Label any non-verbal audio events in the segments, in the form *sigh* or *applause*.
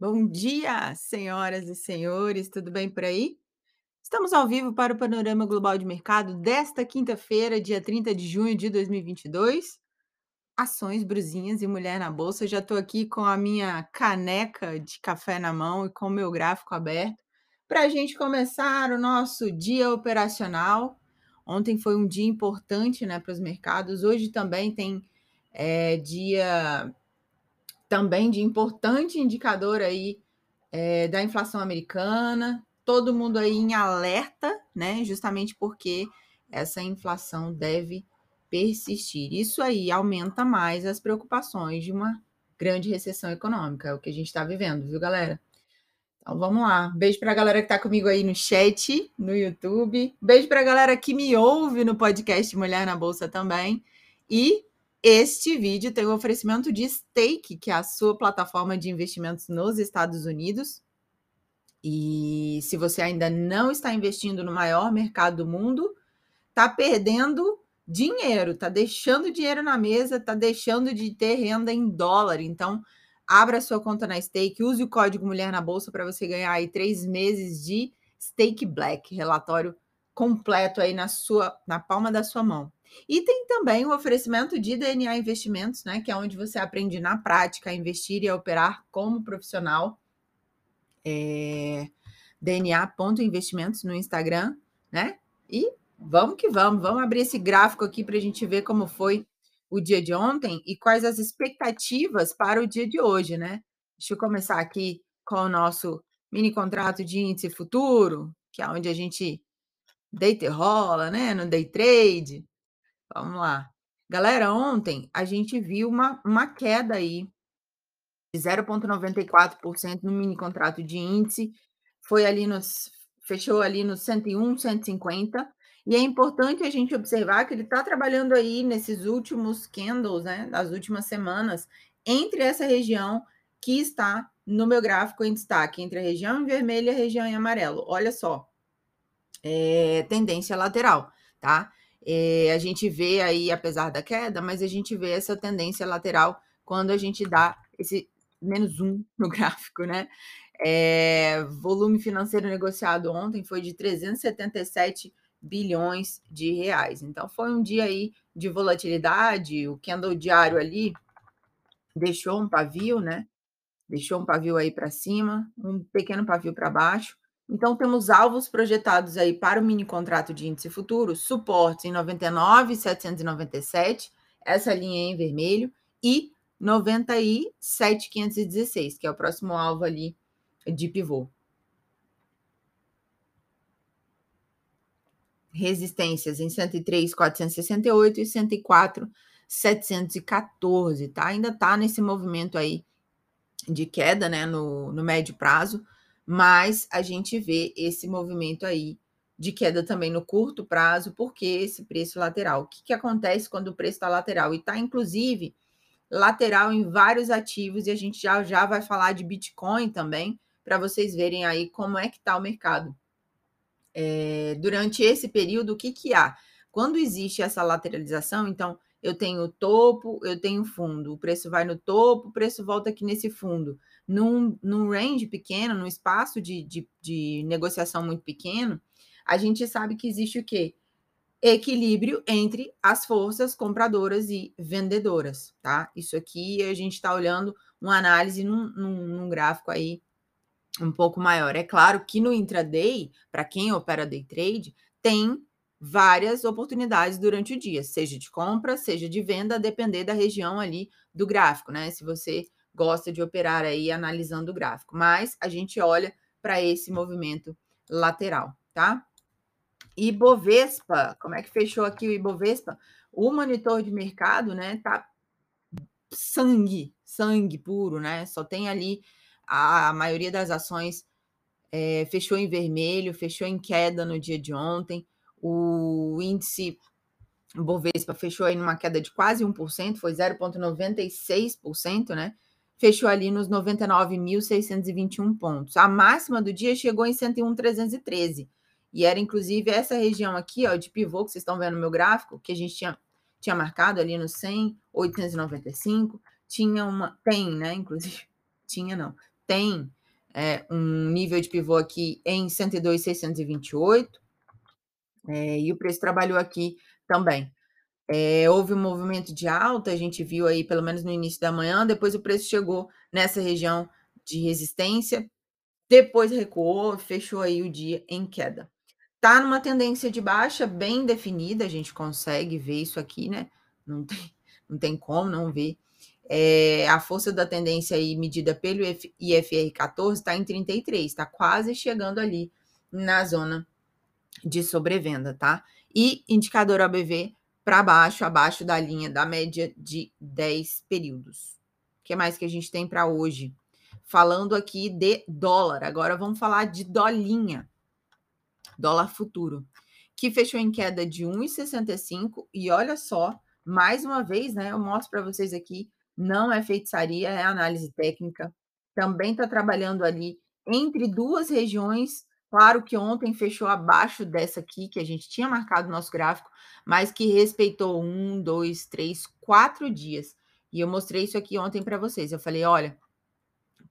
Bom dia, senhoras e senhores, tudo bem por aí? Estamos ao vivo para o Panorama Global de Mercado desta quinta-feira, dia 30 de junho de 2022. Ações, brusinhas e mulher na bolsa. Já estou aqui com a minha caneca de café na mão e com o meu gráfico aberto para a gente começar o nosso dia operacional. Ontem foi um dia importante né, para os mercados. Hoje também tem é, dia também de importante indicador aí é, da inflação americana, todo mundo aí em alerta, né? Justamente porque essa inflação deve persistir. Isso aí aumenta mais as preocupações de uma grande recessão econômica, é o que a gente está vivendo, viu, galera? Então vamos lá. Beijo para a galera que está comigo aí no chat, no YouTube. Beijo para a galera que me ouve no podcast Mulher na Bolsa também. E este vídeo tem o um oferecimento de Stake, que é a sua plataforma de investimentos nos Estados Unidos. E se você ainda não está investindo no maior mercado do mundo, está perdendo dinheiro, está deixando dinheiro na mesa, está deixando de ter renda em dólar. Então, abra sua conta na Stake, use o código Mulher na Bolsa para você ganhar aí três meses de Stake Black, relatório completo aí na sua na palma da sua mão. E tem também o oferecimento de DNA Investimentos, né? Que é onde você aprende na prática a investir e a operar como profissional. É, DNA.investimentos no Instagram, né? E vamos que vamos, vamos abrir esse gráfico aqui para a gente ver como foi o dia de ontem e quais as expectativas para o dia de hoje, né? Deixa eu começar aqui com o nosso mini contrato de índice futuro, que é onde a gente deita e rola, né? No day trade. Vamos lá. Galera, ontem a gente viu uma, uma queda aí de 0,94% no mini contrato de índice. Foi ali nos. Fechou ali nos 101, 150. E é importante a gente observar que ele está trabalhando aí nesses últimos candles, né? Das últimas semanas, entre essa região que está no meu gráfico em destaque, entre a região em vermelho e a região em amarelo. Olha só. É, tendência lateral, tá? É, a gente vê aí, apesar da queda, mas a gente vê essa tendência lateral quando a gente dá esse menos um *laughs* no gráfico, né? É, volume financeiro negociado ontem foi de 377 bilhões de reais. Então foi um dia aí de volatilidade. O candle diário ali deixou um pavio, né? Deixou um pavio aí para cima, um pequeno pavio para baixo. Então, temos alvos projetados aí para o mini contrato de índice futuro, suportes em 99,797, essa linha em vermelho, e 97,516, que é o próximo alvo ali de pivô. Resistências em 103,468 e 104,714, tá? Ainda tá nesse movimento aí de queda, né, no, no médio prazo, mas a gente vê esse movimento aí de queda também no curto prazo, porque esse preço lateral. O que, que acontece quando o preço está lateral? E está, inclusive, lateral em vários ativos, e a gente já, já vai falar de Bitcoin também, para vocês verem aí como é que está o mercado. É, durante esse período, o que, que há? Quando existe essa lateralização, então eu tenho topo, eu tenho fundo, o preço vai no topo, o preço volta aqui nesse fundo num, num range pequeno, num espaço de, de, de negociação muito pequeno, a gente sabe que existe o quê? Equilíbrio entre as forças compradoras e vendedoras, tá? Isso aqui a gente está olhando uma análise num, num, num gráfico aí um pouco maior. É claro que no intraday, para quem opera day trade, tem várias oportunidades durante o dia, seja de compra, seja de venda, a depender da região ali do gráfico, né? Se você gosta de operar aí analisando o gráfico, mas a gente olha para esse movimento lateral, tá? Ibovespa, como é que fechou aqui o Ibovespa? O monitor de mercado, né, tá sangue, sangue puro, né? Só tem ali a, maioria das ações é, fechou em vermelho, fechou em queda no dia de ontem. O índice Bovespa fechou aí numa queda de quase 1%, foi 0,96%, né? fechou ali nos 99.621 pontos. A máxima do dia chegou em 101.313. E era inclusive essa região aqui, ó, de pivô que vocês estão vendo no meu gráfico, que a gente tinha tinha marcado ali no 100, 895, tinha uma, tem, né, inclusive, tinha não, tem é, um nível de pivô aqui em 102,628, é, e o preço trabalhou aqui também. É, houve um movimento de alta, a gente viu aí pelo menos no início da manhã, depois o preço chegou nessa região de resistência, depois recuou, fechou aí o dia em queda. Tá numa tendência de baixa bem definida, a gente consegue ver isso aqui, né? Não tem, não tem como não ver. É, a força da tendência aí medida pelo IFR 14 está em 33, está quase chegando ali na zona de sobrevenda, tá? E indicador ABV para baixo, abaixo da linha da média de 10 períodos. O que mais que a gente tem para hoje? Falando aqui de dólar, agora vamos falar de dolinha, dólar futuro, que fechou em queda de 1,65 e olha só, mais uma vez, né, eu mostro para vocês aqui, não é feitiçaria, é análise técnica. Também está trabalhando ali entre duas regiões Claro que ontem fechou abaixo dessa aqui, que a gente tinha marcado no nosso gráfico, mas que respeitou um, dois, três, quatro dias. E eu mostrei isso aqui ontem para vocês. Eu falei: olha,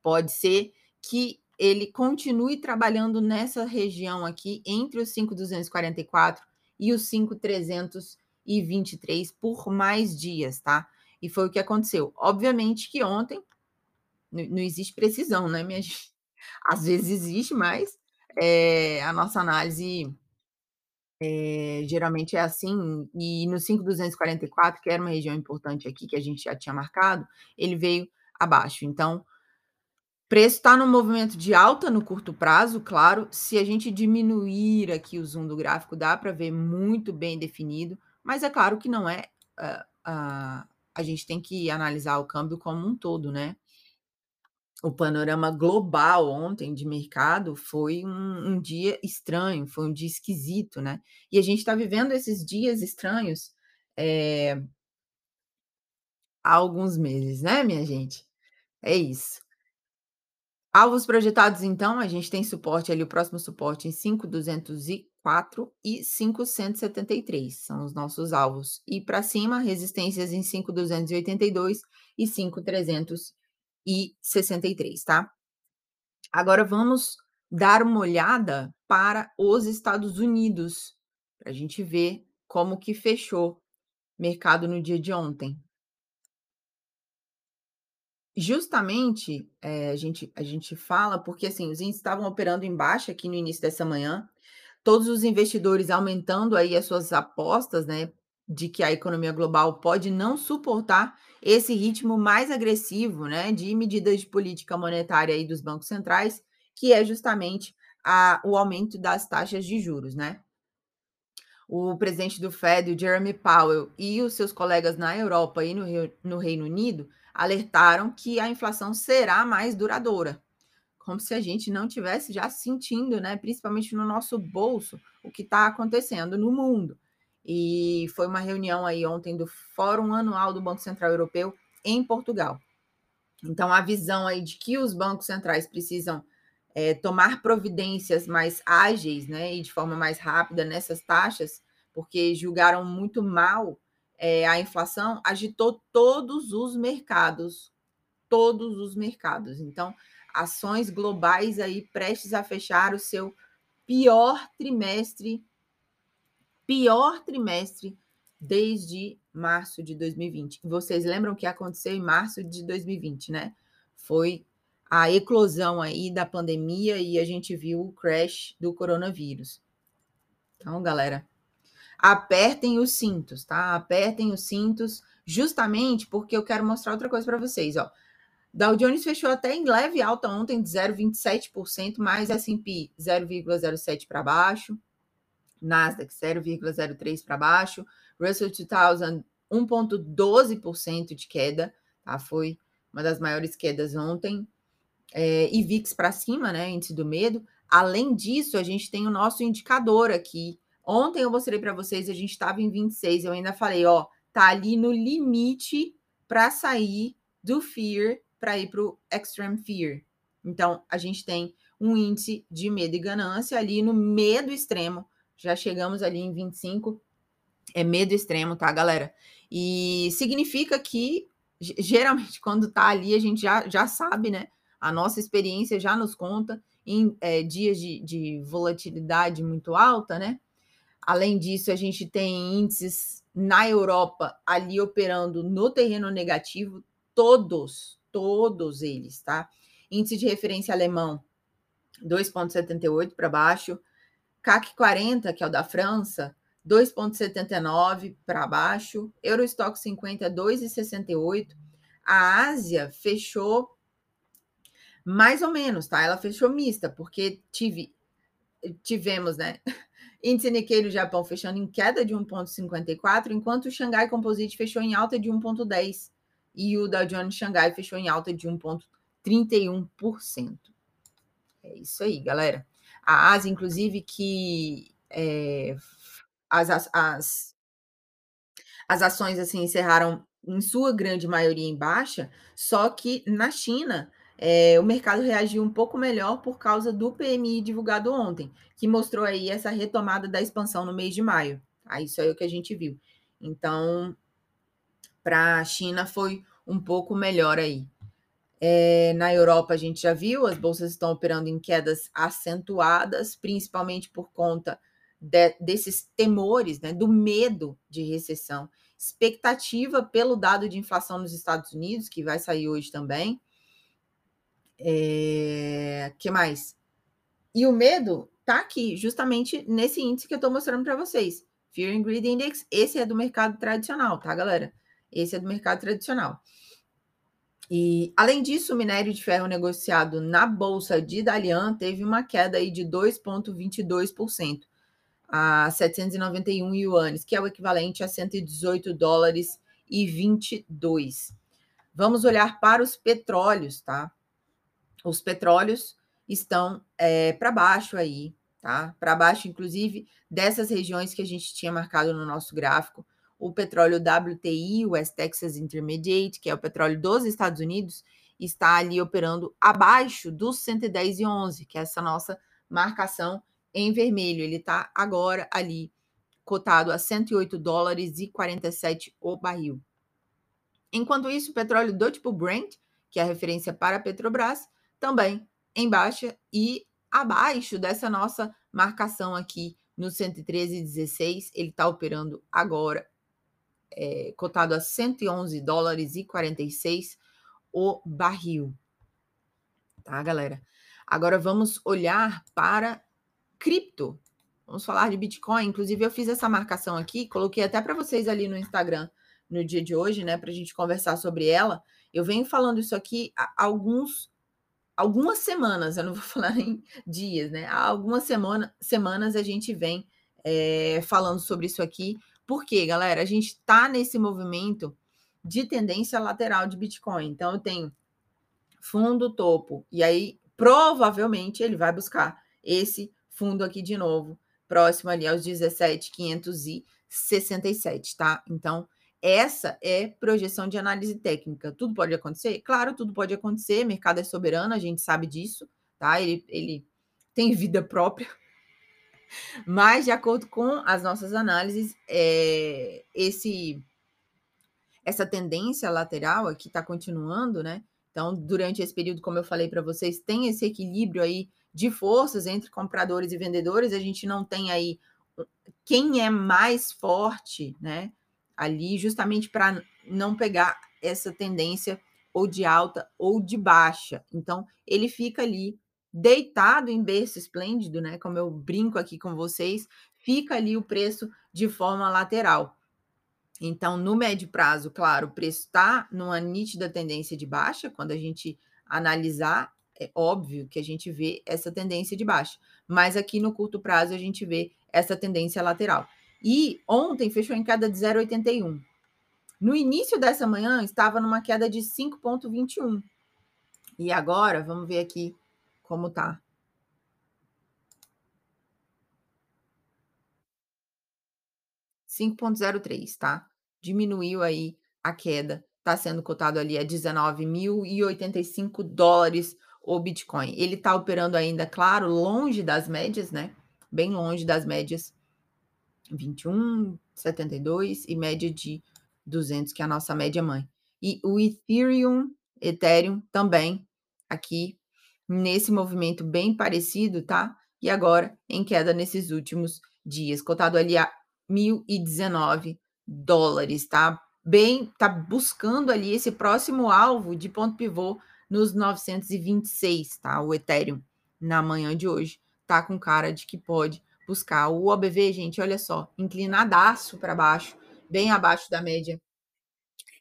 pode ser que ele continue trabalhando nessa região aqui, entre os 5,244 e os 5,323 por mais dias, tá? E foi o que aconteceu. Obviamente que ontem não existe precisão, né, minha gente? *laughs* Às vezes existe, mas é, a nossa análise é, geralmente é assim, e no 5,244, que era uma região importante aqui, que a gente já tinha marcado, ele veio abaixo. Então, preço está no movimento de alta no curto prazo, claro. Se a gente diminuir aqui o zoom do gráfico, dá para ver muito bem definido, mas é claro que não é. Uh, uh, a gente tem que analisar o câmbio como um todo, né? o panorama global ontem de mercado foi um, um, dia estranho, foi um dia esquisito, né? E a gente está vivendo esses dias estranhos é, há alguns meses, né, minha gente? É isso. Alvos projetados, então, a gente tem suporte ali, o próximo suporte em 5,204 e 5,173 são os nossos alvos. E para cima, resistências em 5,282 e 5,300 e 63, tá? Agora vamos dar uma olhada para os Estados Unidos, para a gente ver como que fechou mercado no dia de ontem. Justamente, é, a, gente, a gente fala porque assim, os índices estavam operando em baixa aqui no início dessa manhã, todos os investidores aumentando aí as suas apostas, né, de que a economia global pode não suportar esse ritmo mais agressivo, né, de medidas de política monetária aí dos bancos centrais, que é justamente a, o aumento das taxas de juros, né? O presidente do Fed, o Jeremy Powell, e os seus colegas na Europa e no, no Reino Unido alertaram que a inflação será mais duradoura, como se a gente não tivesse já sentindo, né, principalmente no nosso bolso, o que está acontecendo no mundo. E foi uma reunião aí ontem do Fórum Anual do Banco Central Europeu em Portugal. Então, a visão aí de que os bancos centrais precisam é, tomar providências mais ágeis, né, e de forma mais rápida nessas taxas, porque julgaram muito mal é, a inflação, agitou todos os mercados, todos os mercados. Então, ações globais aí prestes a fechar o seu pior trimestre pior trimestre desde março de 2020. Vocês lembram o que aconteceu em março de 2020, né? Foi a eclosão aí da pandemia e a gente viu o crash do coronavírus. Então, galera, apertem os cintos, tá? Apertem os cintos, justamente porque eu quero mostrar outra coisa para vocês, ó. Dow Jones fechou até em leve alta ontem de 0,27%, mais S&P 0,07 para baixo. Nasdaq 0,03 para baixo, Russell 2000 1,12% de queda, tá? Foi uma das maiores quedas ontem. É, e VIX para cima, né? Índice do medo. Além disso, a gente tem o nosso indicador aqui. Ontem eu mostrei para vocês, a gente estava em 26, eu ainda falei, ó, tá ali no limite para sair do fear para ir para o extreme fear. Então, a gente tem um índice de medo e ganância ali no medo extremo já chegamos ali em 25 É medo extremo, tá, galera? E significa que geralmente *laughs* quando tá ali a gente já, já sabe, né? A nossa experiência já nos conta em é, dias de, de volatilidade muito alta, né? Além disso, a gente tem índices na Europa ali operando no terreno negativo, todos, todos eles, tá? Índice de referência alemão 2,78 para baixo, CAC 40, que é o da França, 2,79 para baixo, Eurostock 50, 2,68. A Ásia fechou mais ou menos, tá? Ela fechou mista, porque tive, tivemos, né? Índice Nikkei do Japão fechando em queda de 1,54, enquanto o Xangai Composite fechou em alta de 1,10 e o Dow Jones Xangai fechou em alta de 1,31%. É isso aí, galera. A Ásia, inclusive, que é, as, as, as, as ações assim encerraram em sua grande maioria em baixa, só que na China é, o mercado reagiu um pouco melhor por causa do PMI divulgado ontem, que mostrou aí essa retomada da expansão no mês de maio. Tá? Isso aí é o que a gente viu. Então, para a China foi um pouco melhor aí. É, na Europa, a gente já viu, as bolsas estão operando em quedas acentuadas, principalmente por conta de, desses temores, né, do medo de recessão, expectativa pelo dado de inflação nos Estados Unidos, que vai sair hoje também. É, que mais? E o medo tá aqui, justamente nesse índice que eu estou mostrando para vocês. Fear and Greed Index, esse é do mercado tradicional, tá, galera? Esse é do mercado tradicional. E, além disso, o minério de ferro negociado na bolsa de Dalian teve uma queda aí de 2,22% a 791 yuanes, que é o equivalente a 118 dólares e 22. Vamos olhar para os petróleos, tá? Os petróleos estão é, para baixo aí, tá? Para baixo, inclusive, dessas regiões que a gente tinha marcado no nosso gráfico. O petróleo WTI, West Texas Intermediate, que é o petróleo dos Estados Unidos, está ali operando abaixo dos 110,11, que é essa nossa marcação em vermelho. Ele está agora ali cotado a 108 dólares e 47 o barril. Enquanto isso, o petróleo do tipo Brent, que é a referência para a Petrobras, também em baixa e abaixo dessa nossa marcação aqui no 113,16. Ele está operando agora, é, cotado a 111 dólares e 46 o barril. Tá, galera? Agora vamos olhar para cripto. Vamos falar de Bitcoin. Inclusive, eu fiz essa marcação aqui, coloquei até para vocês ali no Instagram no dia de hoje, né, para a gente conversar sobre ela. Eu venho falando isso aqui há alguns, algumas semanas, eu não vou *laughs* falar em dias, né? Há algumas semana, semanas a gente vem é, falando sobre isso aqui. Por quê, galera? A gente está nesse movimento de tendência lateral de Bitcoin. Então, eu tenho fundo topo, e aí provavelmente ele vai buscar esse fundo aqui de novo, próximo ali aos 17,567, tá? Então, essa é projeção de análise técnica. Tudo pode acontecer? Claro, tudo pode acontecer. Mercado é soberano, a gente sabe disso, tá? Ele, ele tem *laughs* vida própria. Mas, de acordo com as nossas análises, é, esse essa tendência lateral aqui está continuando, né? Então, durante esse período, como eu falei para vocês, tem esse equilíbrio aí de forças entre compradores e vendedores, a gente não tem aí quem é mais forte, né? Ali, justamente para não pegar essa tendência ou de alta ou de baixa. Então, ele fica ali deitado em berço esplêndido, né? Como eu brinco aqui com vocês, fica ali o preço de forma lateral. Então, no médio prazo, claro, o preço está numa nítida tendência de baixa, quando a gente analisar é óbvio que a gente vê essa tendência de baixa, mas aqui no curto prazo a gente vê essa tendência lateral. E ontem fechou em queda de 0,81. No início dessa manhã estava numa queda de 5,21. E agora, vamos ver aqui como tá. (5.03), tá? Diminuiu aí a queda. Está sendo cotado ali a 19.085 dólares o Bitcoin. Ele está operando ainda, claro, longe das médias, né? Bem longe das médias 21,72 e média de 200, que é a nossa média mãe. E o Ethereum, Ethereum também aqui nesse movimento bem parecido, tá? E agora em queda nesses últimos dias, cotado ali a 1.019 dólares, tá? Bem, tá buscando ali esse próximo alvo de ponto pivô nos 926, tá? O Ethereum na manhã de hoje tá com cara de que pode buscar o OBV, gente, olha só, inclinadaço para baixo, bem abaixo da média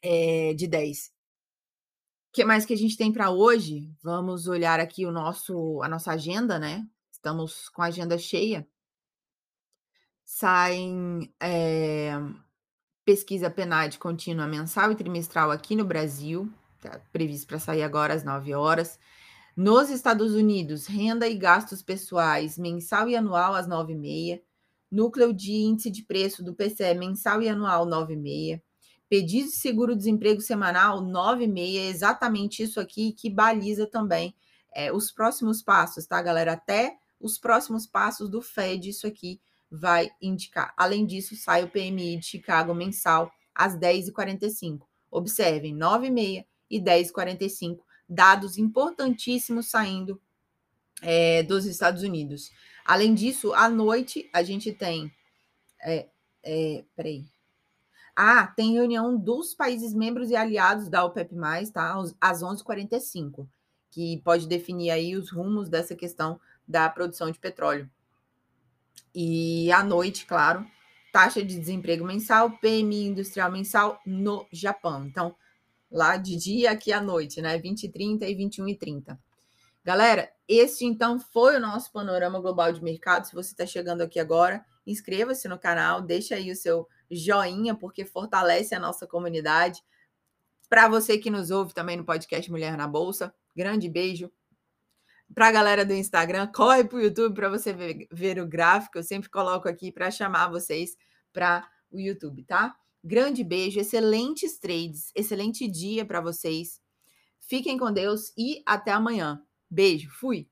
é, de 10. O que mais que a gente tem para hoje? Vamos olhar aqui o nosso, a nossa agenda, né? Estamos com a agenda cheia. Saem é, pesquisa PNAD contínua mensal e trimestral aqui no Brasil, tá previsto para sair agora às 9 horas. Nos Estados Unidos, renda e gastos pessoais mensal e anual às 9h30. Núcleo de índice de preço do PCE mensal e anual 9h30. Pedido de seguro-desemprego semanal 9h30. Exatamente isso aqui que baliza também é, os próximos passos, tá, galera? Até os próximos passos do Fed, isso aqui vai indicar. Além disso, sai o PMI de Chicago mensal às 10h45. Observem, 9h30 e 10h45, dados importantíssimos saindo é, dos Estados Unidos. Além disso, à noite a gente tem. É, é, peraí. Ah, tem reunião dos países membros e aliados da OPEP, tá? Às 11h45, que pode definir aí os rumos dessa questão da produção de petróleo. E à noite, claro, taxa de desemprego mensal, PMI industrial mensal no Japão. Então, lá de dia aqui à noite, né? 20 e 30 e 21 e 30. Galera, este então foi o nosso panorama global de mercado. Se você está chegando aqui agora, inscreva-se no canal, deixa aí o seu joinha, porque fortalece a nossa comunidade. Para você que nos ouve também no podcast Mulher na Bolsa, grande beijo. Para a galera do Instagram, corre para o YouTube para você ver, ver, o gráfico. Eu sempre coloco aqui para chamar vocês para o YouTube, tá? Grande beijo, excelentes trades, excelente dia para vocês. Fiquem com Deus e até amanhã. Beijo, fui.